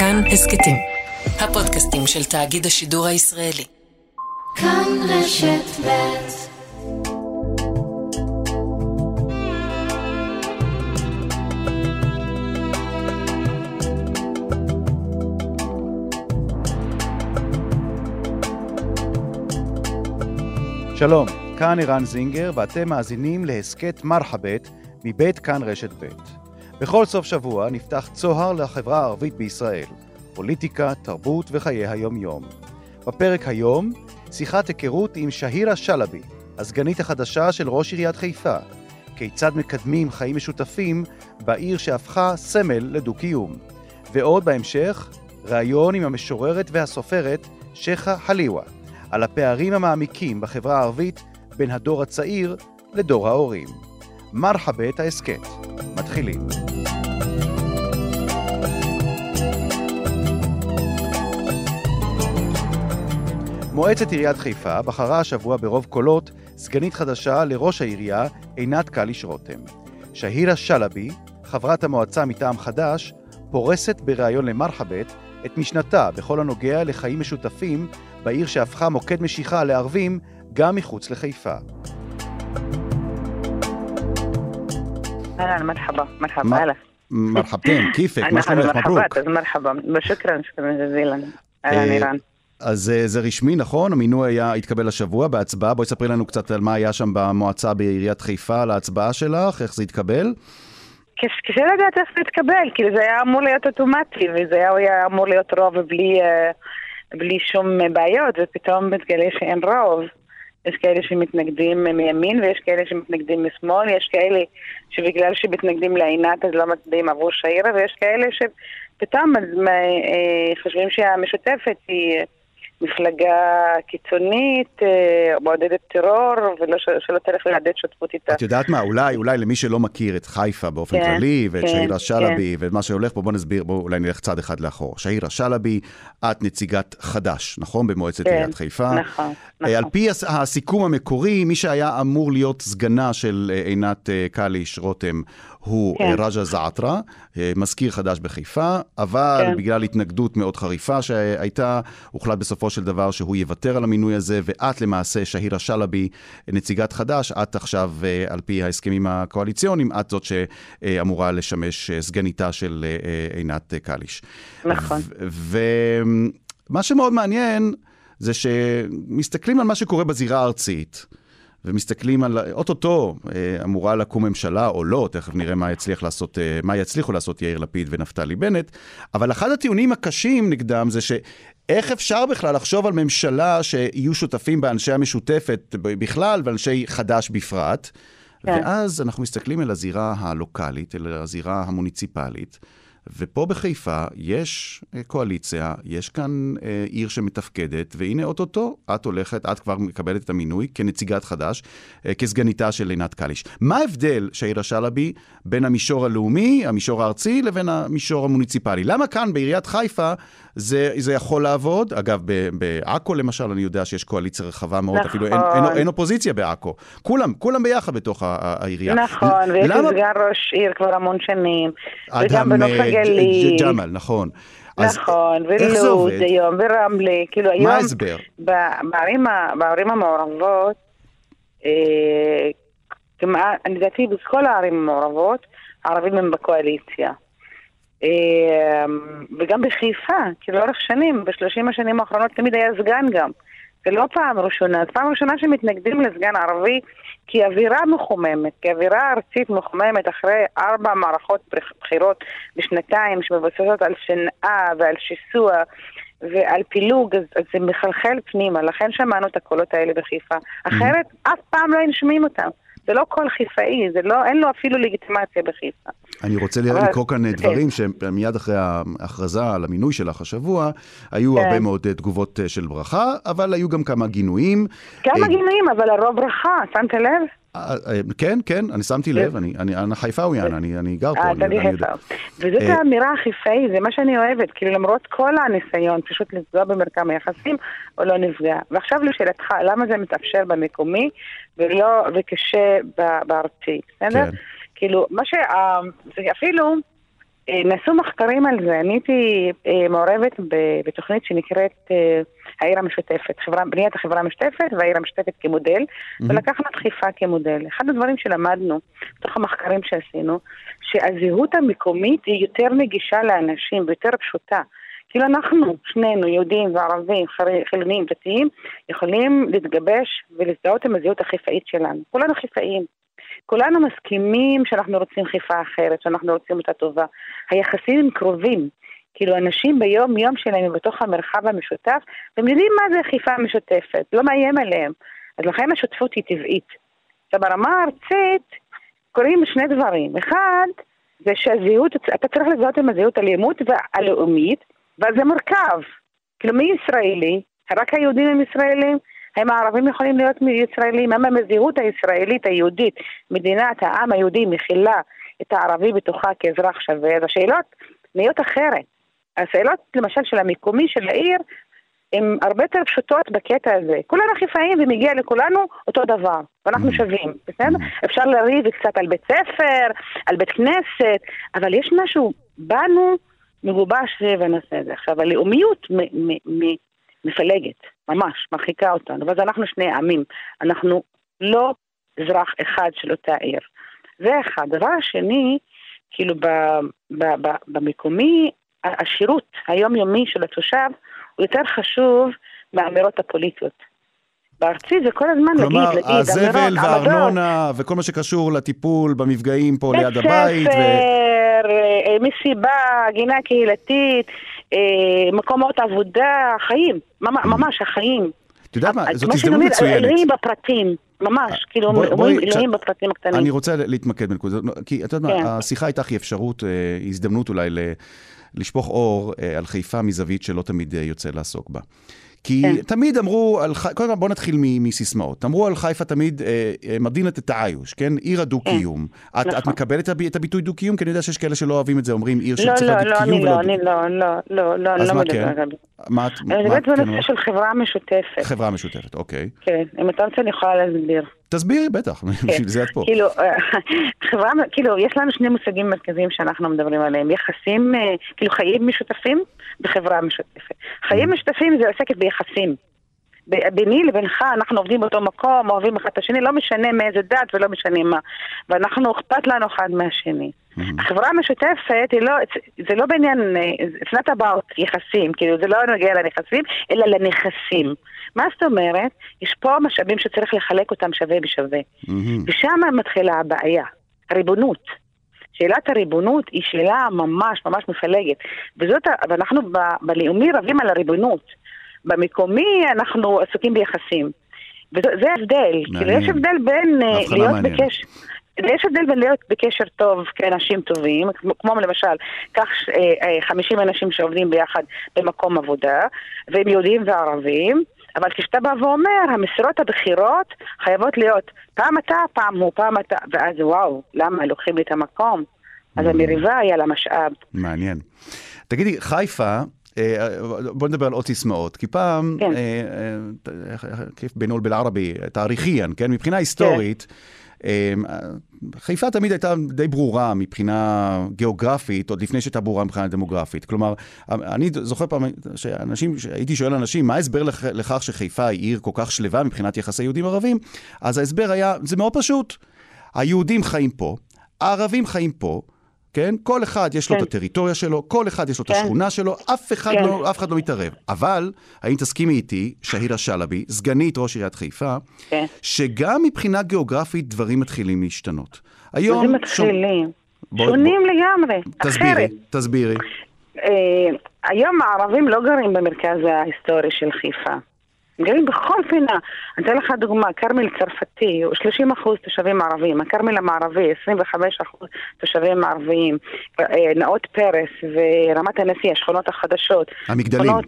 כאן הסכתים, הפודקאסטים של תאגיד השידור הישראלי. כאן רשת ב' שלום, כאן ערן זינגר ואתם מאזינים להסכת מרחבת מבית כאן רשת ב'. בכל סוף שבוע נפתח צוהר לחברה הערבית בישראל, פוליטיקה, תרבות וחיי היום-יום. בפרק היום, שיחת היכרות עם שהירה שלבי, הסגנית החדשה של ראש עיריית חיפה. כיצד מקדמים חיים משותפים בעיר שהפכה סמל לדו-קיום. ועוד בהמשך, ראיון עם המשוררת והסופרת שכה חליווה, על הפערים המעמיקים בחברה הערבית בין הדור הצעיר לדור ההורים. מרחבת ההסכת. מתחילים. מועצת עיריית חיפה בחרה השבוע ברוב קולות סגנית חדשה לראש העירייה עינת קליש רותם. שהירה שלבי, חברת המועצה מטעם חד"ש, פורסת בריאיון למרחבת את משנתה בכל הנוגע לחיים משותפים בעיר שהפכה מוקד משיכה לערבים גם מחוץ לחיפה. אהלן, מרחבה, מרחבה, אהלן. כיפק, מה שלומך, מברוק. אז מרחבה, ושוכרן, שוכרן ג'זילן. אהלן, איראן. אז אה, זה רשמי, נכון? המינוי היה, התקבל השבוע בהצבעה. בואי ספרי לנו קצת על מה היה שם במועצה בעיריית חיפה, על ההצבעה שלך, איך זה התקבל. קשה לדעת איך זה התקבל, כאילו זה היה אמור להיות אוטומטי, וזה היה אמור להיות רוב בלי, אה, בלי שום בעיות, ופתאום מתגלה שאין רוב. יש כאלה שמתנגדים מימין ויש כאלה שמתנגדים משמאל, יש כאלה שבגלל שמתנגדים לעינת אז לא מצביעים עבור שעירה, ויש כאלה שפתאום אה, חושבים שהמשותפת היא... מפלגה קיצונית, אה, מעודדת טרור, ולא שלא תלך לעדד שותפות איתה. את יודעת מה, אולי, אולי למי שלא מכיר את חיפה באופן כן, כללי, ואת כן, שהירה שלבי, כן. ומה שהולך פה, בוא נסביר, בואו אולי נלך צעד אחד לאחור. שהירה שלבי, את נציגת חד"ש, נכון? במועצת כן, עיריית חיפה. נכון, אה, נכון. על פי הסיכום המקורי, מי שהיה אמור להיות סגנה של אה, עינת קליש רותם, הוא כן. רג'ה זעתרה, מזכיר חדש בחיפה, אבל כן. בגלל התנגדות מאוד חריפה שהייתה, הוחלט בסופו של דבר שהוא יוותר על המינוי הזה, ואת למעשה, שהירה שלבי, נציגת חדש, את עכשיו, על פי ההסכמים הקואליציוניים, את זאת שאמורה לשמש סגניתה של עינת קליש. נכון. ומה שמאוד מעניין, זה שמסתכלים על מה שקורה בזירה הארצית. ומסתכלים על, אוטוטו אה, אמורה לקום ממשלה או לא, תכף נראה מה יצליח לעשות, אה, מה יצליחו לעשות יאיר לפיד ונפתלי בנט, אבל אחד הטיעונים הקשים נגדם זה שאיך אפשר בכלל לחשוב על ממשלה שיהיו שותפים באנשי המשותפת בכלל ואנשי חד"ש בפרט? כן. ואז אנחנו מסתכלים אל הזירה הלוקאלית, אל הזירה המוניציפלית, ופה בחיפה יש אה, קואליציה, יש כאן אה, עיר שמתפקדת, והנה אוטוטו, את הולכת, את כבר מקבלת את המינוי כנציגת חד"ש, אה, כסגניתה של עינת קליש. מה ההבדל, שהעירה שלבי, בין המישור הלאומי, המישור הארצי, לבין המישור המוניציפלי? למה כאן, בעיריית חיפה, זה, זה יכול לעבוד? אגב, בעכו למשל, אני יודע שיש קואליציה רחבה מאוד, נכון. אפילו אין, אין, אין אופוזיציה בעכו. כולם, כולם ביחד בתוך העירייה. נכון, ויש למה... סגן ראש עיר כבר המון שנים. וגם בנוף הגליל. ג'מאל, נכון. נכון, ולוד היום, ורמלה, כאילו היום... מה ההסבר? בערים, בערים המעורבות, אה, כמעט, לדעתי בכל הערים המעורבות, הערבים הם בקואליציה. אה, וגם בחיפה, כי לאורך שנים, בשלושים השנים האחרונות תמיד היה סגן גם. זה לא פעם ראשונה, זו פעם ראשונה שמתנגדים לסגן ערבי כי אווירה מחוממת, כי אווירה ארצית מחוממת אחרי ארבע מערכות בחירות בשנתיים שמבוססות על שנאה ועל שיסוע ועל פילוג, אז, אז זה מחלחל פנימה, לכן שמענו את הקולות האלה בחיפה. אחרת אף פעם לא היינו שומעים אותם. זה לא קול חיפאי, זה לא, אין לו אפילו לגיטימציה בחיפה. אני רוצה אבל... לקרוא כאן כן. דברים שמיד אחרי ההכרזה על המינוי שלך השבוע, היו כן. הרבה מאוד אה, תגובות אה, של ברכה, אבל היו גם כמה גינויים. כמה אה, גינויים, אבל הרוב ברכה, שמת לב? כן, כן, אני שמתי לב, אני, אני, אני חיפאויין, אני, אני גר פה. אה, אתה חיפאו. וזאת האמירה החיפאית, זה מה שאני אוהבת, כאילו למרות כל הניסיון פשוט לפגוע במרקם היחסים, הוא לא נפגע. ועכשיו לשאלתך, למה זה מתאפשר במקומי ולא, וקשה בארצי, בסדר? כן. כאילו, מה ש... זה אפילו... אה, נעשו מחקרים על זה, אני הייתי אה, מעורבת בתוכנית שנקראת אה, העיר המשותפת, חברה, בניית החברה המשותפת והעיר המשותפת כמודל, mm-hmm. ולקחנו את חיפה כמודל. אחד הדברים שלמדנו, בתוך המחקרים שעשינו, שהזהות המקומית היא יותר נגישה לאנשים ויותר פשוטה. כאילו אנחנו, שנינו, יהודים וערבים, חילונים, דתיים, יכולים להתגבש ולהזדהות עם הזהות החיפאית שלנו. כולנו חיפאים. כולנו מסכימים שאנחנו רוצים חיפה אחרת, שאנחנו רוצים אותה טובה. היחסים הם קרובים. כאילו אנשים ביום יום שלהם הם בתוך המרחב המשותף, והם יודעים מה זה חיפה משותפת, לא מאיים עליהם. אז לכן השותפות היא טבעית. עכשיו ברמה הארצית קורים שני דברים. אחד, זה שהזהות, אתה צריך לזהות עם הזהות הלאומית והלאומית, ואז זה מורכב. כאילו מי ישראלי? רק היהודים הם ישראלים? האם הערבים יכולים להיות ישראלים? האם המזהות הישראלית היהודית, מדינת העם היהודי מכילה את הערבי בתוכה כאזרח שווה? אז השאלות נהיות אחרת. השאלות למשל של המקומי של העיר הן הרבה יותר פשוטות בקטע הזה. כולנו חיפאים ומגיע לכולנו אותו דבר, ואנחנו mm. שווים, בסדר? אפשר לריב קצת על בית ספר, על בית כנסת, אבל יש משהו בנו מגובש סביב הנושא הזה. עכשיו, הלאומיות מפלגת, ממש, מרחיקה אותנו, ואז אנחנו שני עמים. אנחנו לא אזרח אחד של אותה עיר. זה אחד. דבר השני, כאילו ב, ב, ב, במקומי, השירות היומיומי של התושב הוא יותר חשוב מהאמירות הפוליטיות. בארצי זה כל הזמן כלומר, להגיד, להגיד, אמירות, כלומר, הזבל והארנונה וכל מה שקשור לטיפול במפגעים פה ליד הבית. בית ספר, ו... מסיבה, גינה קהילתית, אה, מקומות עבודה, חיים, ממש החיים. את יודעת מה, זאת הזדמנות מצוינת. אלוהים בפרטים, ממש, כאילו אומרים אלוהים בפרטים הקטנים. אני רוצה להתמקד בנקודה, כי את יודעת מה, כן. השיחה איתך היא אפשרות, אה, הזדמנות אולי לשפוך אור אה, על חיפה מזווית שלא תמיד יוצא לעסוק בה. כי כן. תמיד אמרו, על, קודם כל בואו נתחיל מסיסמאות. אמרו על חיפה תמיד אה, אה, מדינת את העיוש, כן? עיר הדו-קיום. כן. את, נכון. את מקבלת את הביטוי דו-קיום? כי אני יודע שיש כאלה שלא אוהבים את זה, אומרים עיר שצריכה לא, לא, קיום. לא, לא, אני לא, לא, לא, לא, אז לא מה כן? מה את... אני מדברת בנושא של חברה משותפת. חברה משותפת, אוקיי. כן, אם אתה רוצה אני יכולה להסביר. תסבירי, בטח, כן. בשביל זה את פה. כאילו, אה, חברה, כאילו, יש לנו שני מושגים מרכזיים שאנחנו מדברים עליהם. יחסים, אה, כאילו חיים משותפים וחברה משותפת. חיים mm. משותפים זה עוסקת ביחסים. ביני לבינך, אנחנו עובדים באותו מקום, אוהבים אחד את השני, לא משנה מאיזה דת ולא משנה מה. ואנחנו, אכפת לנו אחד מהשני. Mm-hmm. החברה המשותפת, לא, זה לא בעניין, it's not about יחסים, כאילו זה לא נוגע לנכסים, אלא לנכסים. מה זאת אומרת? יש פה משאבים שצריך לחלק אותם שווה בשווה. Mm-hmm. ושם מתחילה הבעיה, הריבונות. שאלת הריבונות היא שאלה ממש ממש מפלגת. וזאת, ואנחנו בלאומי רבים על הריבונות. במקומי אנחנו עסוקים ביחסים. וזה ההבדל. כאילו יש הבדל בין אה, להיות בקשר... יש הבדל בין להיות בקשר טוב כאנשים טובים, כמו למשל, קח 50 אה, אה, אנשים שעובדים ביחד במקום עבודה, והם יהודים וערבים, אבל כשאתה בא ואומר, המשרות הבכירות חייבות להיות פעם אתה, פעם הוא, פעם אתה, ואז וואו, למה לוקחים לי את המקום? אז. המריבה היא על המשאב. מעניין. תגידי, חיפה בוא נדבר על עוד סיסמאות, כי פעם, כן. אה, אה, כיף בינול בלערבי, תאריכיאן, כן? מבחינה היסטורית, חיפה תמיד הייתה די ברורה מבחינה גיאוגרפית, עוד לפני שהייתה ברורה מבחינה דמוגרפית. כלומר, אני זוכר פעם שאנשים, הייתי שואל אנשים, מה ההסבר לכך שחיפה היא עיר כל כך שלווה מבחינת יחסי יהודים ערבים? אז ההסבר היה, זה מאוד פשוט. היהודים חיים פה, הערבים חיים פה, כן? כל אחד יש לו כן. את הטריטוריה שלו, כל אחד יש לו כן. את השכונה שלו, אף אחד, כן. לא, אף אחד לא מתערב. אבל, האם תסכימי איתי, שהירה שלבי, סגנית ראש עיריית חיפה, כן. שגם מבחינה גיאוגרפית דברים מתחילים להשתנות. היום... מה זה מתחילים? בוא, שונים בוא, לגמרי, תסבירי, אחרת. תסבירי. אה, היום הערבים לא גרים במרכז ההיסטורי של חיפה. גרים בכל פינה. אני אתן לך דוגמה, כרמל צרפתי, 30 אחוז תושבים ערבים, הכרמל המערבי, 25 אחוז תושבים ערביים, אה, נאות פרס ורמת הנשיא, השכונות החדשות. המגדלים. שכונות,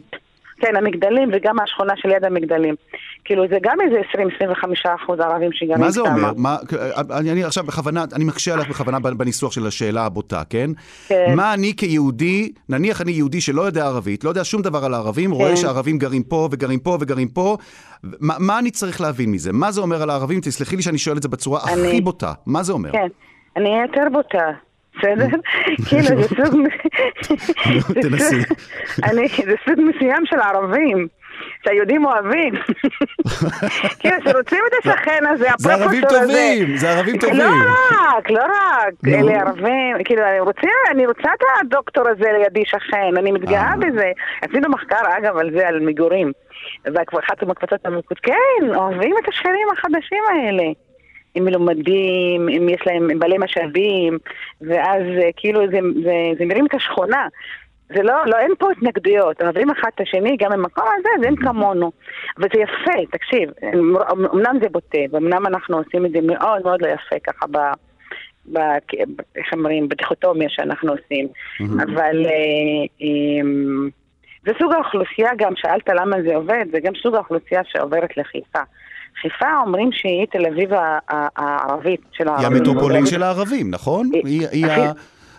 כן, המגדלים וגם השכונה של יד המגדלים. כאילו זה גם איזה 20-25 אחוז ערבים שגרים שם. מה זה אומר? מה, אני, אני עכשיו בכוונה, אני מקשה עליך בכוונה בניסוח של השאלה הבוטה, כן? כן. מה אני כיהודי, נניח אני יהודי שלא יודע ערבית, לא יודע שום דבר על הערבים, כן. רואה שהערבים גרים פה וגרים פה וגרים פה, מה, מה אני צריך להבין מזה? מה זה אומר על הערבים? תסלחי לי שאני שואל את זה בצורה אני... הכי בוטה. מה זה אומר? כן, אני אהיה יותר בוטה. בסדר? כאילו, זה סוג... תנסי. זה סוג מסוים של ערבים. שהיהודים אוהבים. כאילו, שרוצים את השכן הזה, זה ערבים טובים, זה ערבים טובים. לא רק, לא רק, אלה ערבים, כאילו, אני רוצה את הדוקטור הזה לידי שכן, אני מתגאה אה. בזה. עשינו מחקר, אגב, על זה, על מגורים. וכבר אחת מהקבוצות המקוד, כן, אוהבים את השכנים החדשים האלה. הם מלומדים, הם יש להם, הם בעלי משאבים, ואז אה, כאילו זה, זה, זה מרים את השכונה. זה לא, לא, אין פה התנגדויות, אוהבים אחד את השני, גם במקום הזה, זה אין כמונו. וזה יפה, תקשיב, אמנם זה בוטה, ואמנם אנחנו עושים את זה מאוד מאוד לא יפה ככה ב... ב... איך אומרים? בדיכוטומיה שאנחנו עושים. אבל אה, אה, זה סוג האוכלוסייה גם, שאלת למה זה עובד, זה גם סוג האוכלוסייה שעוברת לחיפה. חיפה אומרים שהיא תל אביב הערבית של הערבים. היא המטרופולין של הערבים, נכון? היא, היא ה...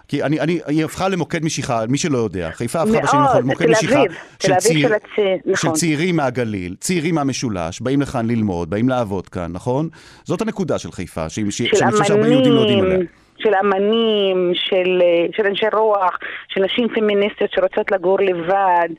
כי אני, אני, היא הפכה למוקד משיכה, מי שלא יודע, חיפה הפכה בשנים האחרונות למוקד משיכה של, צעיר, של, הצי... נכון. של צעירים מהגליל, צעירים מהמשולש, באים לכאן ללמוד, באים לעבוד כאן, נכון? זאת הנקודה של חיפה, שאני חושב שהרבה יהודים לא יודעים עליה. של אמנים, של, אה, של אנשי רוח, של נשים פמיניסטיות שרוצות לגור לבד,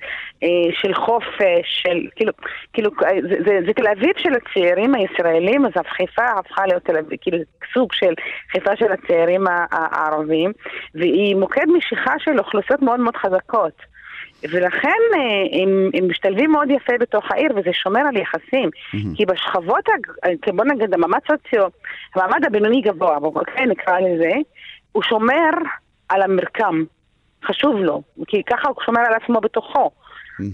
אה, של חופש, של כאילו, כאילו זה, זה, זה תל אביב של הצעירים הישראלים, אז חיפה הפכה להיות תל אביב, כאילו סוג של חיפה של הצעירים הערבים, והיא מוקד משיכה של אוכלוסיות מאוד מאוד חזקות. ולכן אה, הם, הם משתלבים מאוד יפה בתוך העיר, וזה שומר על יחסים. Mm-hmm. כי בשכבות, בוא נגיד, המעמד סוציו, המעמד הבינוני גבוה, אוקיי, נקרא לזה, הוא שומר על המרקם. חשוב לו, כי ככה הוא שומר על עצמו בתוכו.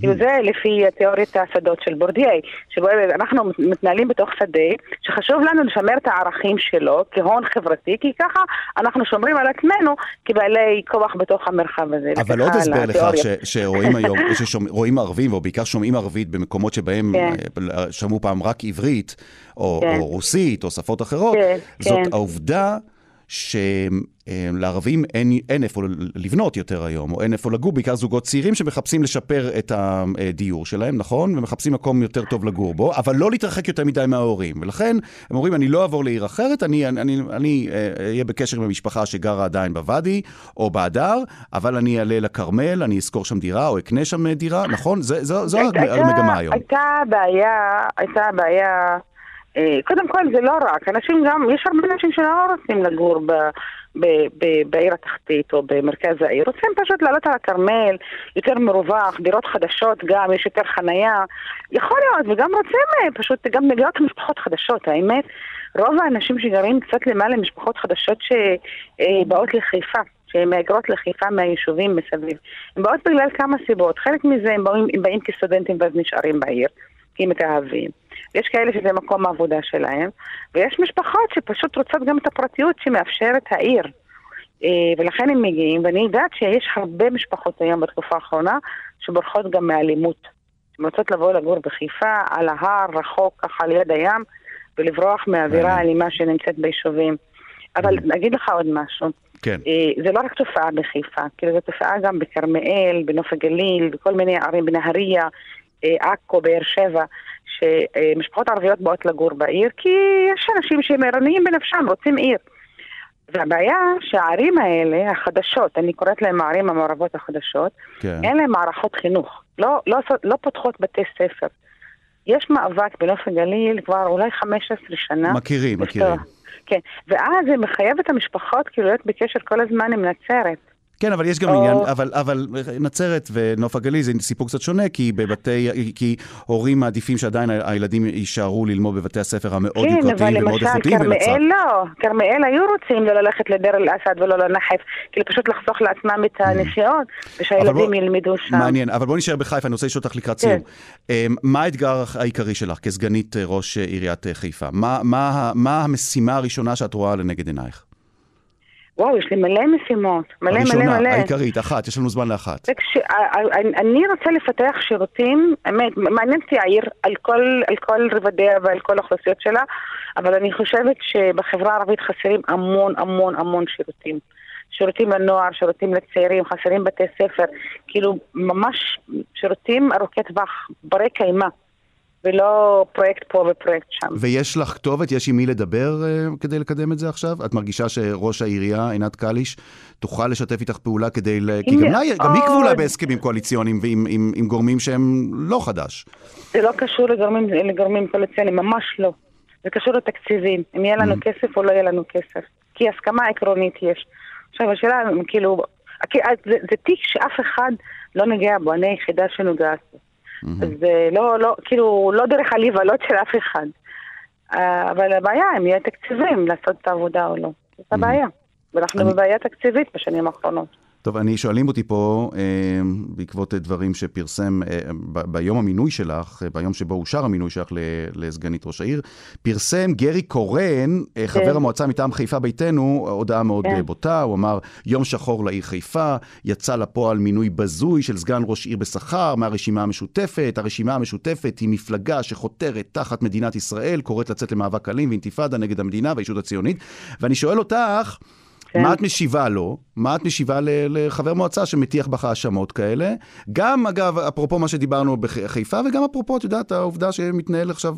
כאילו זה לפי תיאוריית השדות של בורדיאי, שבו אנחנו מתנהלים בתוך שדה, שחשוב לנו לשמר את הערכים שלו כהון חברתי, כי ככה אנחנו שומרים על עצמנו כבעלי כוח בתוך המרחב הזה. אבל עוד הסבר לכך שרואים היום, שרואים ערבים, או בעיקר שומעים ערבית במקומות שבהם כן. אה, שמעו פעם רק עברית, או, כן. או רוסית, או שפות אחרות, כן, זאת כן. העובדה שלערבים אין, אין איפה לבנות יותר היום, או אין איפה לגור, בעיקר זוגות צעירים שמחפשים לשפר את הדיור שלהם, נכון? ומחפשים מקום יותר טוב לגור בו, אבל לא להתרחק יותר מדי מההורים. ולכן הם אומרים, אני לא אעבור לעיר אחרת, אני, אני, אני אהיה אה, בקשר עם המשפחה שגרה עדיין בוואדי או בהדר, אבל אני אעלה לכרמל, אני אשכור שם דירה או אקנה שם דירה, נכון? זו המגמה היום. הייתה בעיה, הייתה בעיה... אה, קודם כל זה לא רק, אנשים גם, יש הרבה אנשים שלא רוצים לגור ב, ב, ב, בעיר התחתית או במרכז העיר, רוצים פשוט לעלות על הכרמל, יותר מרווח, דירות חדשות גם, יש יותר חנייה, יכול להיות, וגם רוצים אה, פשוט גם לגלות משפחות חדשות, האמת, רוב האנשים שגרים קצת למעלה משפחות חדשות שבאות לחיפה. שהן מהגרות לחיפה מהיישובים מסביב. הן באות בגלל כמה סיבות. חלק מזה הם באים, הם באים כסטודנטים ואז נשארים בעיר, כי הם מתאהבים. יש כאלה שזה מקום העבודה שלהם, ויש משפחות שפשוט רוצות גם את הפרטיות שמאפשרת העיר. אה, ולכן הם מגיעים, ואני יודעת שיש הרבה משפחות היום בתקופה האחרונה שבורחות גם מאלימות. הן רוצות לבוא לגור בחיפה, על ההר, רחוק, ככה ליד הים, ולברוח מהאווירה האלימה שנמצאת ביישובים. אבל אגיד לך עוד משהו. כן. אה, זה לא רק תופעה בחיפה, כאילו זו תופעה גם בכרמיאל, בנוף הגליל, בכל מיני ערים, בנהריה, עכו, באר שבע. שמשפחות ערביות באות לגור בעיר, כי יש אנשים שהם ערניים בנפשם, רוצים עיר. והבעיה שהערים האלה, החדשות, אני קוראת להן הערים המעורבות החדשות, כן. אין להן מערכות חינוך, לא, לא, לא פותחות בתי ספר. יש מאבק בנוף הגליל כבר אולי 15 שנה. מכירים, מכירים. כן, ואז זה מחייב את המשפחות כאילו להיות בקשר כל הזמן עם נצרת. כן, אבל יש גם או... עניין, אבל, אבל נצרת ונוף הגליל זה סיפור קצת שונה, כי בבתי, כי הורים מעדיפים שעדיין הילדים יישארו ללמוד בבתי הספר המאוד כן, יוקרתיים ומאוד איכותיים בנצרת. כן, אבל למשל, כרמיאל לא, כרמיאל היו רוצים לא ללכת לדיר אל-אסד ולא לנחף, כאילו פשוט לחסוך לעצמם את mm. הנסיעות, ושהילדים ילמדו שם. מעניין, אבל בוא נשאר בחיפה, אני רוצה לשאול אותך לקראת סיום. כן. אמ, מה האתגר העיקרי שלך כסגנית ראש עיריית חיפה? מה, מה, מה המשימה הראשונה שאת רואה לנגד עינייך? וואו, יש לי מלא משימות, מלא הראשונה, מלא מלא. הראשונה, העיקרית, אחת, יש לנו זמן לאחת. וכש, אני רוצה לפתח שירותים, אמת, מעניין אותי העיר על כל, על כל רבדיה ועל כל האוכלוסיות שלה, אבל אני חושבת שבחברה הערבית חסרים המון המון המון שירותים. שירותים לנוער, שירותים לצעירים, חסרים בתי ספר, כאילו ממש שירותים ארוכי טווח, ברי קיימא. ולא פרויקט פה ופרויקט שם. ויש לך כתובת, יש עם מי לדבר uh, כדי לקדם את זה עכשיו? את מרגישה שראש העירייה, עינת קליש, תוכל לשתף איתך פעולה כדי... ל... כי גם, לה, גם היא כבולה בהסכמים קואליציוניים ועם עם, עם גורמים שהם לא חדש. זה לא קשור לגורמים, לגורמים קואליציוניים, ממש לא. זה קשור לתקציבים, אם יהיה לנו mm. כסף או לא יהיה לנו כסף. כי הסכמה עקרונית יש. עכשיו השאלה, כאילו, זה, זה תיק שאף אחד לא נוגע בו, אני היחידה שנוגעת בו. אז זה לא, לא, כאילו, לא דרך עליבלות של אף אחד. אה, אבל הבעיה, אם יהיה תקציבים לעשות את העבודה או לא. זאת הבעיה. ואנחנו בבעיה תקציבית בשנים האחרונות. טוב, אני שואלים אותי פה, אה, בעקבות דברים שפרסם אה, ב- ביום המינוי שלך, אה, ביום שבו אושר המינוי שלך לסגנית ראש העיר, פרסם גרי קורן, אה, חבר כן. המועצה מטעם חיפה ביתנו, הודעה מאוד כן. בוטה, הוא אמר, יום שחור לעיר חיפה, יצא לפועל מינוי בזוי של סגן ראש עיר בשכר מהרשימה המשותפת. הרשימה המשותפת היא מפלגה שחותרת תחת מדינת ישראל, קוראת לצאת למאבק אלים ואינתיפאדה נגד המדינה והישות הציונית. ואני שואל אותך, כן. מה את משיבה לו? מה את משיבה לחבר מועצה שמטיח בך האשמות כאלה? גם, אגב, אפרופו מה שדיברנו בחיפה, וגם אפרופו, את יודעת, העובדה שמתנהל עכשיו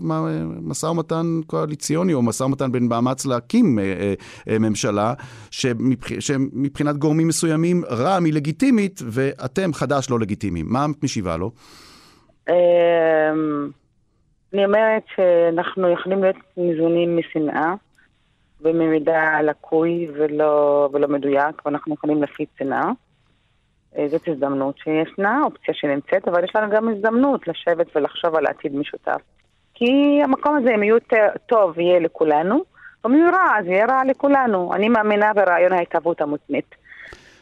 משא ומתן קואליציוני, או משא ומתן בין מאמץ להקים אה, אה, ממשלה, שמבח... שמבחינת גורמים מסוימים רע"מ היא לגיטימית, ואתם חדש לא לגיטימיים. מה את משיבה לו? אמ, אני אומרת שאנחנו יכולים להיות ניזונים משנאה. וממידע לקוי ולא, ולא מדויק, ואנחנו יכולים להפיץ שנאה. אה, זאת הזדמנות שישנה, אופציה שנמצאת, אבל יש לנו גם הזדמנות לשבת ולחשוב על עתיד משותף. כי המקום הזה, אם יהיו טוב, יהיה לכולנו, ואם יהיו רע, אז יהיה רע לכולנו. אני מאמינה ברעיון ההתהוות המותנית.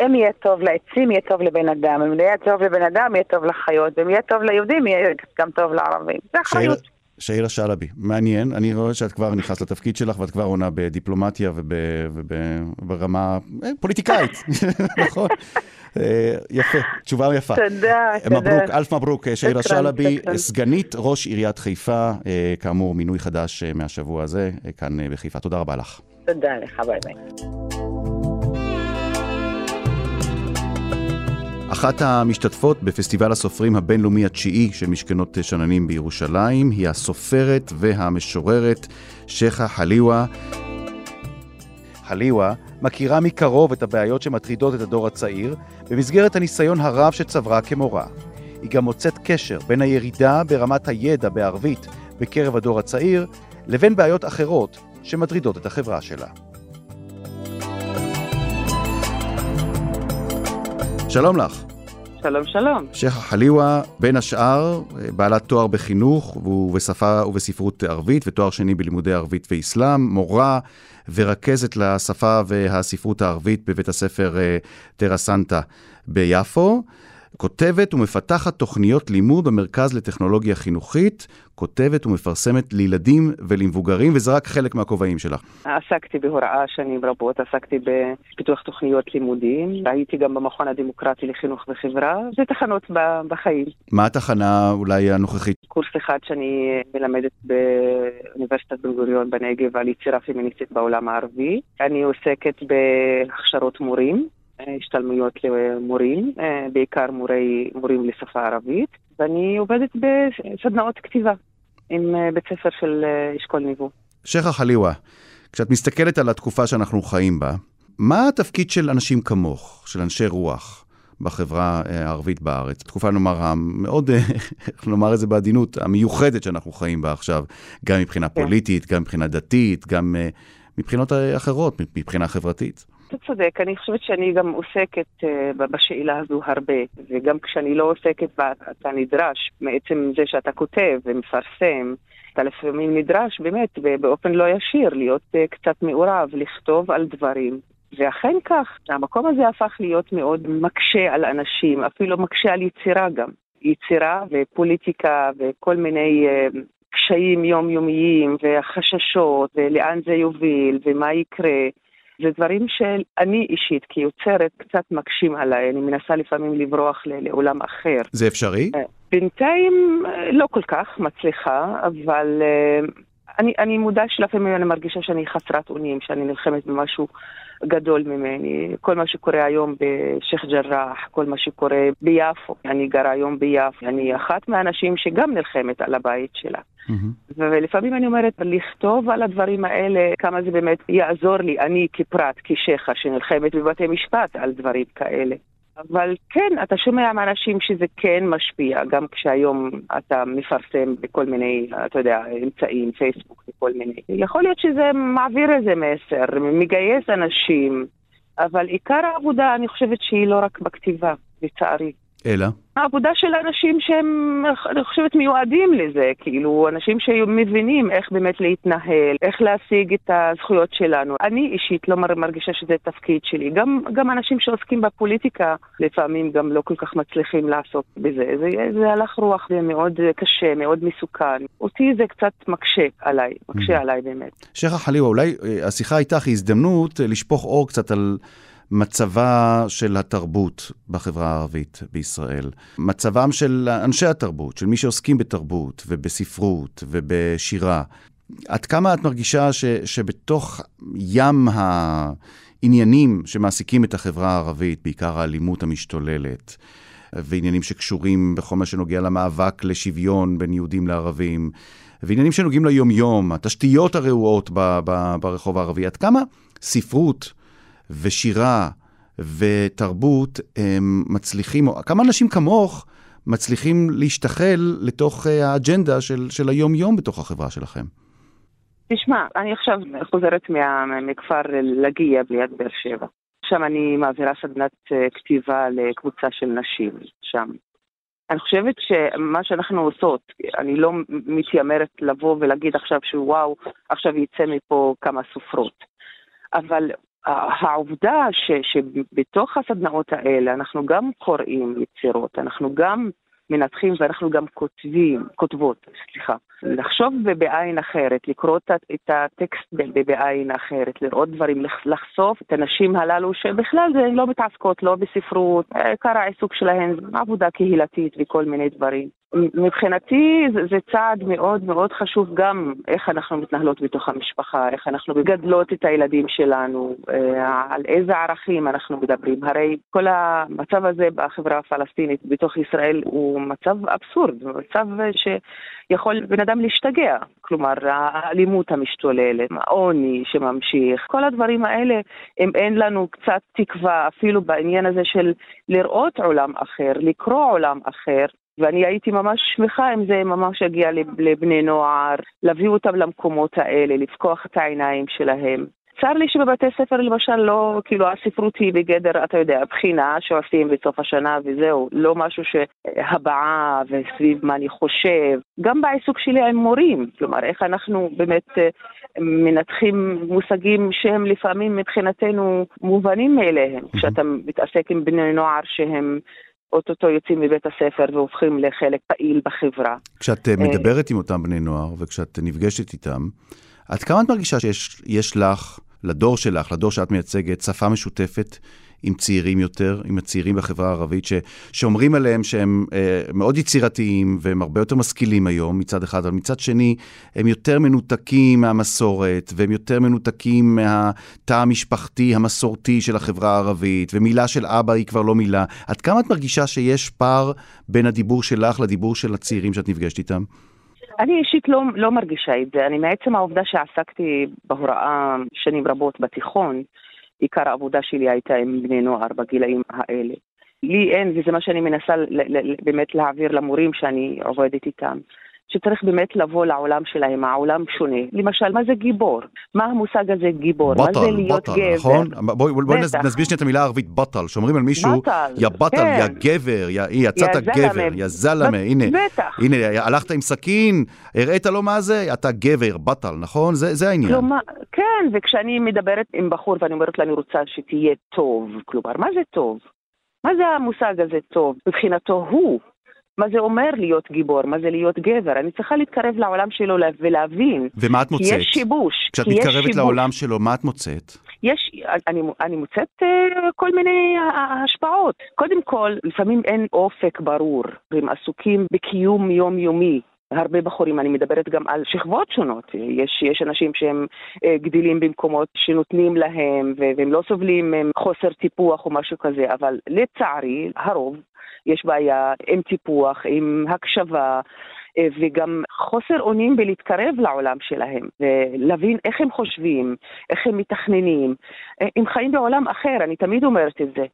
אם יהיה טוב לעצים, יהיה טוב לבן אדם. אם יהיה טוב לבן אדם, יהיה טוב לחיות. ואם יהיה טוב ליהודים, יהיה גם טוב לערבים. זה אחריות. שאירה שלבי, מעניין, אני רואה שאת כבר נכנסת לתפקיד שלך ואת כבר עונה בדיפלומטיה וברמה אה, פוליטיקאית, נכון? אה, יפה, תשובה יפה. תודה, תודה. מברוק, אלף מברוק, שאירה שלבי, סגנית ראש עיריית חיפה, אה, כאמור, מינוי חדש מהשבוע הזה, כאן בחיפה. תודה רבה לך. תודה לך, ביי ביי. אחת המשתתפות בפסטיבל הסופרים הבינלאומי התשיעי של משכנות שננים בירושלים היא הסופרת והמשוררת שכה חליווה. חליווה מכירה מקרוב את הבעיות שמטרידות את הדור הצעיר במסגרת הניסיון הרב שצברה כמורה. היא גם מוצאת קשר בין הירידה ברמת הידע בערבית בקרב הדור הצעיר לבין בעיות אחרות שמטרידות את החברה שלה. שלום לך. שלום, שלום. שייח' חליווה, בין השאר, בעלת תואר בחינוך ובשפה ובספרות ערבית ותואר שני בלימודי ערבית ואסלאם, מורה ורכזת לשפה והספרות הערבית בבית הספר טרה אה, סנטה ביפו. כותבת ומפתחת תוכניות לימוד במרכז לטכנולוגיה חינוכית, כותבת ומפרסמת לילדים ולמבוגרים, וזה רק חלק מהכובעים שלך. עסקתי בהוראה שנים רבות, עסקתי בפיתוח תוכניות לימודים, הייתי גם במכון הדמוקרטי לחינוך וחברה, זה תחנות בחיים. מה התחנה אולי הנוכחית? קורס אחד שאני מלמדת באוניברסיטת בן גוריון בנגב על יצירה פמיניסטית בעולם הערבי. אני עוסקת בהכשרות מורים. השתלמויות למורים, אה, בעיקר מורי, מורים לשפה ערבית, ואני עובדת בסדנאות כתיבה עם אה, בית ספר של אה, אשכול ניבו. שייח' חליווה, כשאת מסתכלת על התקופה שאנחנו חיים בה, מה התפקיד של אנשים כמוך, של אנשי רוח? בחברה הערבית בארץ. תקופה, נאמר, המאוד, איך לומר את זה בעדינות, המיוחדת שאנחנו חיים בה עכשיו, גם מבחינה כן. פוליטית, גם מבחינה דתית, גם מבחינות אחרות, מבחינה חברתית. אתה צודק, אני חושבת שאני גם עוסקת uh, בשאלה הזו הרבה, וגם כשאני לא עוסקת בה, אתה נדרש, מעצם זה שאתה כותב ומפרסם, אתה לפעמים נדרש באמת באופן לא ישיר להיות uh, קצת מעורב, לכתוב על דברים. ואכן כך, המקום הזה הפך להיות מאוד מקשה על אנשים, אפילו מקשה על יצירה גם. יצירה ופוליטיקה וכל מיני uh, קשיים יומיומיים והחששות ולאן זה יוביל ומה יקרה. זה דברים שאני אישית, כיוצרת, קצת מקשים עליי. אני מנסה לפעמים לברוח לעולם אחר. זה אפשרי? אה, בינתיים אה, לא כל כך מצליחה, אבל uh, אני, אני מודה שלפעמים אני מרגישה שאני חסרת אונים, שאני נלחמת במשהו גדול ממני. כל מה שקורה היום בשייח' ג'ראח, כל מה שקורה ביפו, אני גרה היום ביפו, אני אחת מהאנשים שגם נלחמת על הבית שלה. Mm-hmm. ולפעמים אני אומרת, לכתוב על הדברים האלה, כמה זה באמת יעזור לי, אני כפרט, כשייחה, שנלחמת בבתי משפט על דברים כאלה. אבל כן, אתה שומע מאנשים שזה כן משפיע, גם כשהיום אתה מפרסם בכל מיני, אתה יודע, אמצעים, פייסבוק וכל מיני. יכול להיות שזה מעביר איזה מסר, מגייס אנשים, אבל עיקר העבודה, אני חושבת שהיא לא רק בכתיבה, לצערי. אלא? העבודה של אנשים שהם, אני חושבת, מיועדים לזה, כאילו, אנשים שמבינים איך באמת להתנהל, איך להשיג את הזכויות שלנו. אני אישית לא מרגישה שזה תפקיד שלי. גם, גם אנשים שעוסקים בפוליטיקה, לפעמים גם לא כל כך מצליחים לעסוק בזה. זה, זה הלך רוח מאוד קשה, מאוד מסוכן. אותי זה קצת מקשה עליי, מקשה mm. עליי באמת. שייח' חליווה, אולי אה, השיחה איתך היא הזדמנות אה, לשפוך אור קצת על... מצבה של התרבות בחברה הערבית בישראל, מצבם של אנשי התרבות, של מי שעוסקים בתרבות ובספרות ובשירה. עד כמה את מרגישה ש, שבתוך ים העניינים שמעסיקים את החברה הערבית, בעיקר האלימות המשתוללת, ועניינים שקשורים בכל מה שנוגע למאבק לשוויון בין יהודים לערבים, ועניינים שנוגעים ליום-יום, התשתיות הרעועות ברחוב הערבי, עד כמה ספרות ושירה ותרבות הם מצליחים, כמה אנשים כמוך מצליחים להשתחל לתוך אה, האג'נדה של, של היום-יום בתוך החברה שלכם? תשמע, אני עכשיו חוזרת מה, מכפר לגיע ליד באר שבע. שם אני מעבירה סדנת אה, כתיבה לקבוצה של נשים שם. אני חושבת שמה שאנחנו עושות, אני לא מתיימרת לבוא ולהגיד עכשיו שוואו, עכשיו יצא מפה כמה סופרות. אבל העובדה ש, שבתוך הסדנאות האלה אנחנו גם קוראים יצירות, אנחנו גם מנתחים ואנחנו גם כותבים, כותבות, סליחה. לחשוב בעין אחרת, לקרוא את הטקסט בעין אחרת, לראות דברים, לחשוף את הנשים הללו שבכלל זה לא מתעסקות לא בספרות, עיקר העיסוק שלהן עבודה קהילתית וכל מיני דברים. מבחינתי זה, זה צעד מאוד מאוד חשוב גם איך אנחנו מתנהלות בתוך המשפחה, איך אנחנו מגדלות את הילדים שלנו, אה, על איזה ערכים אנחנו מדברים. הרי כל המצב הזה בחברה הפלסטינית בתוך ישראל הוא מצב אבסורד, מצב שיכול בן אדם להשתגע. כלומר, האלימות המשתוללת, העוני שממשיך, כל הדברים האלה, אם אין לנו קצת תקווה אפילו בעניין הזה של לראות עולם אחר, לקרוא עולם אחר, ואני הייתי ממש שמחה אם זה ממש יגיע לבני נוער, להביא אותם למקומות האלה, לפקוח את העיניים שלהם. צר לי שבבתי ספר למשל לא, כאילו הספרות היא בגדר, אתה יודע, בחינה שעושים בסוף השנה וזהו, לא משהו שהבעה וסביב מה אני חושב. גם בעיסוק שלי עם מורים, כלומר איך אנחנו באמת אה, מנתחים מושגים שהם לפעמים מבחינתנו מובנים מאליהם, כשאתה מתעסק עם בני נוער שהם אוטוטו יוצאים מבית הספר והופכים לחלק פעיל בחברה. כשאת אה, מדברת עם אותם בני נוער וכשאת נפגשת איתם, עד כמה את מרגישה שיש לך, לדור שלך, לדור שאת מייצגת, שפה משותפת עם צעירים יותר, עם הצעירים בחברה הערבית, ש, שאומרים עליהם שהם אה, מאוד יצירתיים והם הרבה יותר משכילים היום מצד אחד, אבל מצד שני הם יותר מנותקים מהמסורת והם יותר מנותקים מהתא המשפחתי המסורתי של החברה הערבית, ומילה של אבא היא כבר לא מילה. עד כמה את מרגישה שיש פער בין הדיבור שלך לדיבור של הצעירים שאת נפגשת איתם? אני אישית לא, לא מרגישה את זה. אני מעצם העובדה שעסקתי בהוראה שנים רבות בתיכון, עיקר העבודה שלי הייתה עם בני נוער בגילאים האלה. לי אין, וזה מה שאני מנסה באמת להעביר למורים שאני עובדת איתם. שצריך באמת לבוא לעולם שלהם, העולם שונה. למשל, מה זה גיבור? מה המושג הזה גיבור? בטל, מה זה להיות בטל, גבר? נכון? בואי בוא נסביר שנייה את המילה הערבית בטל. שאומרים על מישהו, בטל, יא בטל, כן. יא גבר, יא, יצאת יא גבר, יא זלמה, הנה, בטח. הנה, הלכת עם סכין, הראית לו מה זה, אתה גבר, בטל, נכון? זה, זה העניין. כלומר, כן, וכשאני מדברת עם בחור ואני אומרת לו, אני רוצה שתהיה טוב, כלומר, מה זה טוב? מה זה המושג הזה טוב? מבחינתו הוא. מה זה אומר להיות גיבור, מה זה להיות גבר. אני צריכה להתקרב לעולם שלו ולהבין. ומה את מוצאת? כי יש שיבוש. כשאת מתקרבת שיבוש. לעולם שלו, מה את מוצאת? יש, אני, אני מוצאת uh, כל מיני uh, השפעות. קודם כל, לפעמים אין אופק ברור, והם עסוקים בקיום יומיומי. הרבה בחורים, אני מדברת גם על שכבות שונות. יש, יש אנשים שהם אה, גדילים במקומות שנותנים להם והם לא סובלים חוסר טיפוח או משהו כזה, אבל לצערי, הרוב, יש בעיה עם טיפוח, עם הקשבה. אה, וגם חוסר אונים בלהתקרב לעולם שלהם, ולהבין איך הם חושבים, איך הם מתכננים. אה, הם חיים בעולם אחר, אני תמיד אומרת את זה.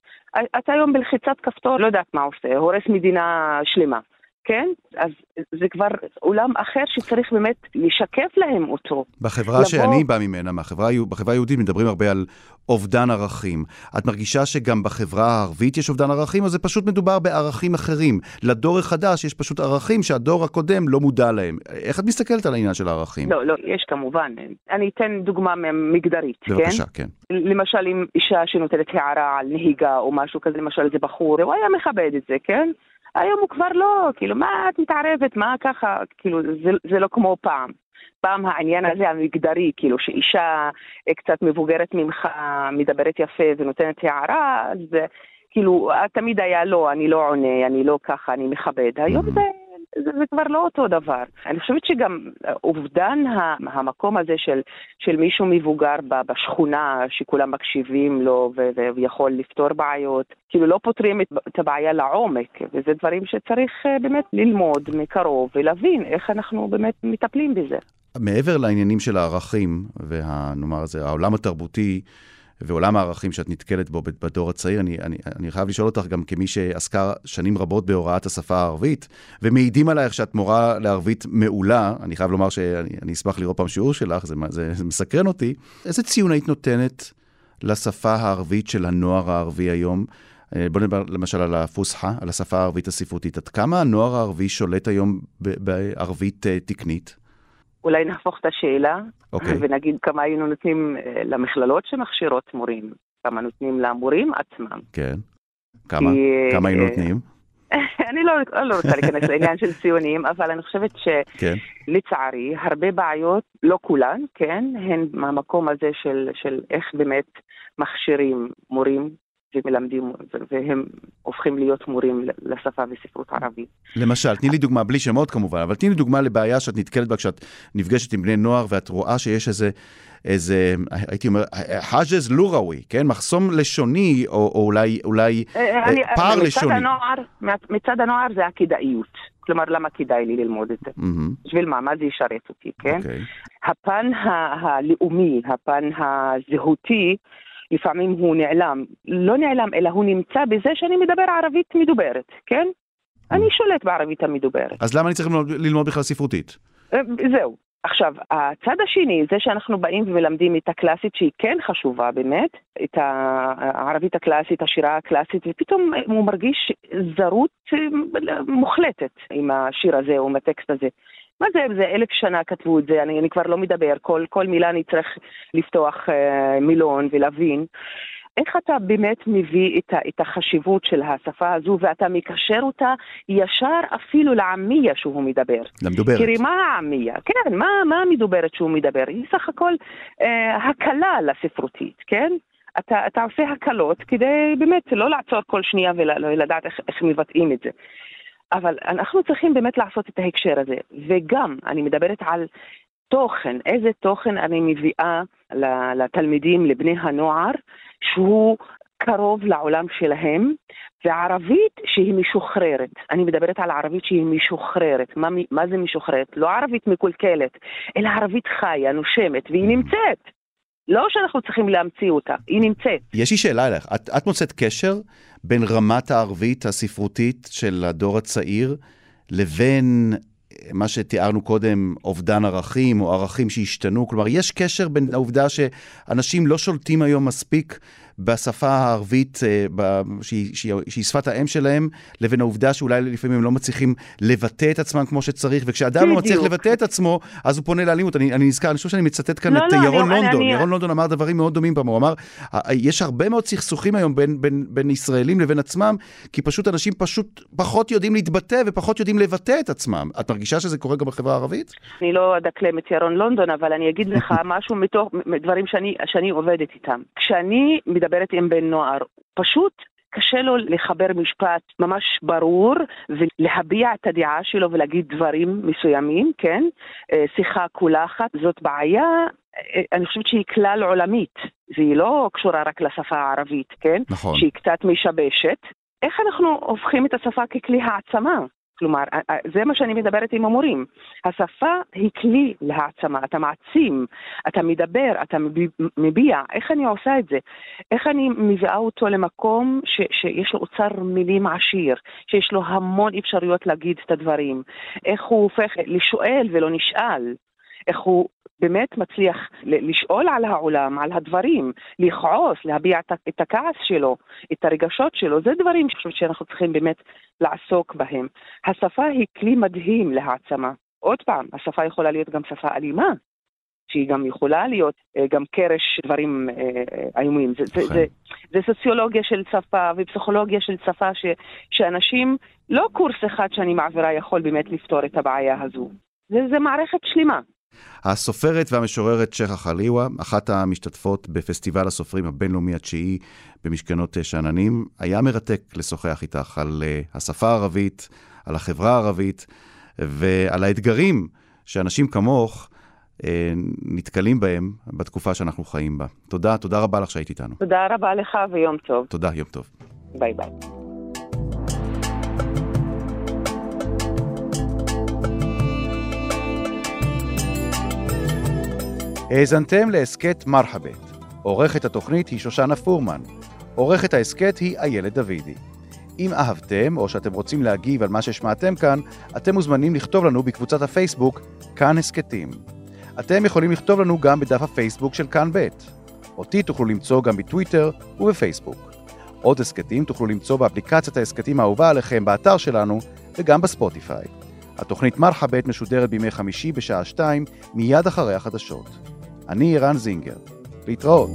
אתה היום בלחיצת כפתור, לא יודעת מה עושה, הורס מדינה שלמה. כן? אז זה כבר עולם אחר שצריך באמת לשקף להם אותו. בחברה לבוא... שאני בא ממנה, מהחברה, בחברה היהודית מדברים הרבה על אובדן ערכים. את מרגישה שגם בחברה הערבית יש אובדן ערכים, או זה פשוט מדובר בערכים אחרים? לדור החדש יש פשוט ערכים שהדור הקודם לא מודע להם. איך את מסתכלת על העניין של הערכים? לא, לא, יש כמובן. אני אתן דוגמה מגדרית, בבקשה, כן? בבקשה, כן. למשל, אם אישה שנותנת הערה על נהיגה או משהו כזה, למשל איזה בחור, הוא היה מכבד את זה, כן? היום הוא כבר לא, כאילו, מה את מתערבת, מה ככה, כאילו, זה, זה לא כמו פעם. פעם העניין הזה המגדרי, כאילו שאישה קצת מבוגרת ממך מדברת יפה ונותנת הערה, אז כאילו תמיד היה לא, אני לא עונה, אני לא ככה, אני מכבד. היום זה זה, זה כבר לא אותו דבר. אני חושבת שגם אובדן המקום הזה של, של מישהו מבוגר בשכונה, שכולם מקשיבים לו ויכול לפתור בעיות, כאילו לא פותרים את, את הבעיה לעומק, וזה דברים שצריך אה, באמת ללמוד מקרוב ולהבין איך אנחנו באמת מטפלים בזה. מעבר לעניינים של הערכים, ונאמר זה, העולם התרבותי, ועולם הערכים שאת נתקלת בו בדור הצעיר, אני, אני, אני חייב לשאול אותך גם כמי שעסקה שנים רבות בהוראת השפה הערבית, ומעידים עלייך שאת מורה לערבית מעולה, אני חייב לומר שאני אשמח לראות פעם שיעור שלך, זה, זה, זה מסקרן אותי. איזה ציון היית נותנת לשפה הערבית של הנוער הערבי היום? אה, בוא נדבר למשל על הפוסחה, על השפה הערבית הספרותית. עד כמה הנוער הערבי שולט היום בערבית אה, תקנית? אולי נהפוך את השאלה, okay. אוקיי. ונגיד כמה היינו נותנים אה, למכללות שמכשירות מורים, כמה נותנים למורים עצמם. כן. כמה? כי... כמה היינו נותנים? אני לא, לא רוצה להיכנס לעניין של ציונים, אבל אני חושבת שלצערי, כן. הרבה בעיות, לא כולן, כן, הן מהמקום הזה של, של איך באמת מכשירים מורים ומלמדים, והם הופכים להיות מורים לשפה וספרות ערבית. למשל, תני לי דוגמה, בלי שמות כמובן, אבל תני לי דוגמה לבעיה שאת נתקלת בה כשאת נפגשת עם בני נוער ואת רואה שיש איזה... איזה, הייתי אומר, חאג'ז לוראווי, כן? מחסום לשוני, או, או אולי, אולי אה, אני, פער מצד לשוני. הנוער, מצד הנוער זה הכדאיות. כלומר, למה כדאי לי ללמוד את זה? Mm-hmm. בשביל מה? מה זה ישרת אותי, כן? Okay. אוקיי. הפן הלאומי, הפן הזהותי, לפעמים הוא נעלם. לא נעלם, אלא הוא נמצא בזה שאני מדבר ערבית מדוברת, כן? אני שולט בערבית המדוברת. אז למה אני צריך ללמוד, בכלל ספרותית? אה, זהו. עכשיו, הצד השני, זה שאנחנו באים ומלמדים את הקלאסית שהיא כן חשובה באמת, את הערבית הקלאסית, השירה הקלאסית, ופתאום הוא מרגיש זרות אה, מוחלטת עם השיר הזה או עם הטקסט הזה. מה זה, זה אלף שנה כתבו את זה, אני, אני כבר לא מדבר, כל, כל מילה אני צריך לפתוח אה, מילון ולהבין. איך אתה באמת מביא את, ה, את החשיבות של השפה הזו ואת מקשר אותה ישר אפילו לעמיה שהוא מדבר. למדוברת. תראי, מה העמיה? כן, מה, מה המדוברת שהוא מדבר? היא סך הכל אה, הקלה לספרותית, כן? אתה, אתה עושה הקלות כדי באמת לא לעצור כל שנייה ולדעת איך, איך מבטאים את זה. אבל אנחנו צריכים באמת לעשות את ההקשר הזה. וגם, אני מדברת על תוכן, איזה תוכן אני מביאה לתלמידים, לבני הנוער, שהוא קרוב לעולם שלהם, וערבית שהיא משוחררת. אני מדברת על ערבית שהיא משוחררת. מה, מה זה משוחררת? לא ערבית מקולקלת, אלא ערבית חיה, נושמת, והיא נמצאת. לא שאנחנו צריכים להמציא אותה, היא נמצאת. יש לי שאלה אליך, את, את מוצאת קשר בין רמת הערבית הספרותית של הדור הצעיר לבין מה שתיארנו קודם, אובדן ערכים או ערכים שהשתנו? כלומר, יש קשר בין העובדה שאנשים לא שולטים היום מספיק בשפה הערבית, אה, שהיא, שהיא, שהיא שפת האם שלהם, לבין העובדה שאולי לפעמים הם לא מצליחים לבטא את עצמם כמו שצריך, וכשאדם לא מצליח לבטא את עצמו, אז הוא פונה לאלימות. אני, אני נזכר, אני חושב שאני מצטט כאן לא, את לא, ירון אני, לונדון. אני... ירון לונדון אמר דברים מאוד דומים פעם, הוא אמר, יש הרבה מאוד סכסוכים היום בין, בין, בין ישראלים לבין עצמם, כי פשוט אנשים פשוט פחות יודעים להתבטא ופחות יודעים לבטא את עצמם. את מרגישה שזה קורה גם בחברה הערבית? אני לא אדקלם את ירון לונדון, אבל אני אגיד לך משהו מתוך דברים שאני, שאני עובדת איתם. כשאני מדברת עם בן נוער, פשוט קשה לו לחבר משפט ממש ברור ולהביע את הדעה שלו ולהגיד דברים מסוימים, כן? אה, שיחה קולחת, זאת בעיה אה, אני חושבת שהיא כלל עולמית, והיא לא קשורה רק לשפה הערבית, כן? נכון. שהיא קצת משבשת. איך אנחנו הופכים את השפה ככלי העצמה? כלומר, זה מה שאני מדברת עם המורים. השפה היא כלי להעצמה, אתה מעצים, אתה מדבר, אתה מביע, איך אני עושה את זה? איך אני מביאה אותו למקום ש, שיש לו אוצר מילים עשיר, שיש לו המון אפשרויות להגיד את הדברים, איך הוא הופך לשואל ולא נשאל, איך הוא באמת מצליח לשאול על העולם, על הדברים, לכעוס, להביע את הכעס שלו, את הרגשות שלו, זה דברים שאנחנו צריכים באמת לעסוק בהם. השפה היא כלי מדהים להעצמה. עוד פעם, השפה יכולה להיות גם שפה אלימה, שהיא גם יכולה להיות אה, גם קרש דברים אה, איומים. זה, זה, זה, זה סוציולוגיה של שפה ופסיכולוגיה של שפה ש, שאנשים, לא קורס אחד שאני מעבירה יכול באמת לפתור את הבעיה הזו. זה, זה מערכת שלמה. הסופרת והמשוררת שכה חליווה, אחת המשתתפות בפסטיבל הסופרים הבינלאומי התשיעי במשכנות שאננים, היה מרתק לשוחח איתך על אה, השפה הערבית, על החברה הערבית ועל האתגרים שאנשים כמוך אה, נתקלים בהם בתקופה שאנחנו חיים בה. תודה, תודה רבה לך שהיית איתנו. תודה רבה לך ויום טוב. תודה, יום טוב. ביי ביי. האזנתם להסכת מרחבת. עורכת התוכנית היא שושנה פורמן. עורכת ההסכת היא איילת דוידי. אם אהבתם, או שאתם רוצים להגיב על מה ששמעתם כאן, אתם מוזמנים לכתוב לנו בקבוצת הפייסבוק כאן הסכתים. אתם יכולים לכתוב לנו גם בדף הפייסבוק של כאן ב'. אותי תוכלו למצוא גם בטוויטר ובפייסבוק. עוד הסכתים תוכלו למצוא באפליקציית ההסכתים האהובה עליכם באתר שלנו וגם בספוטיפיי. התוכנית מרחבת משודרת בימי חמישי בשעה שתיים, מיד אחרי החדשות. אני רן זינגר. להתראות.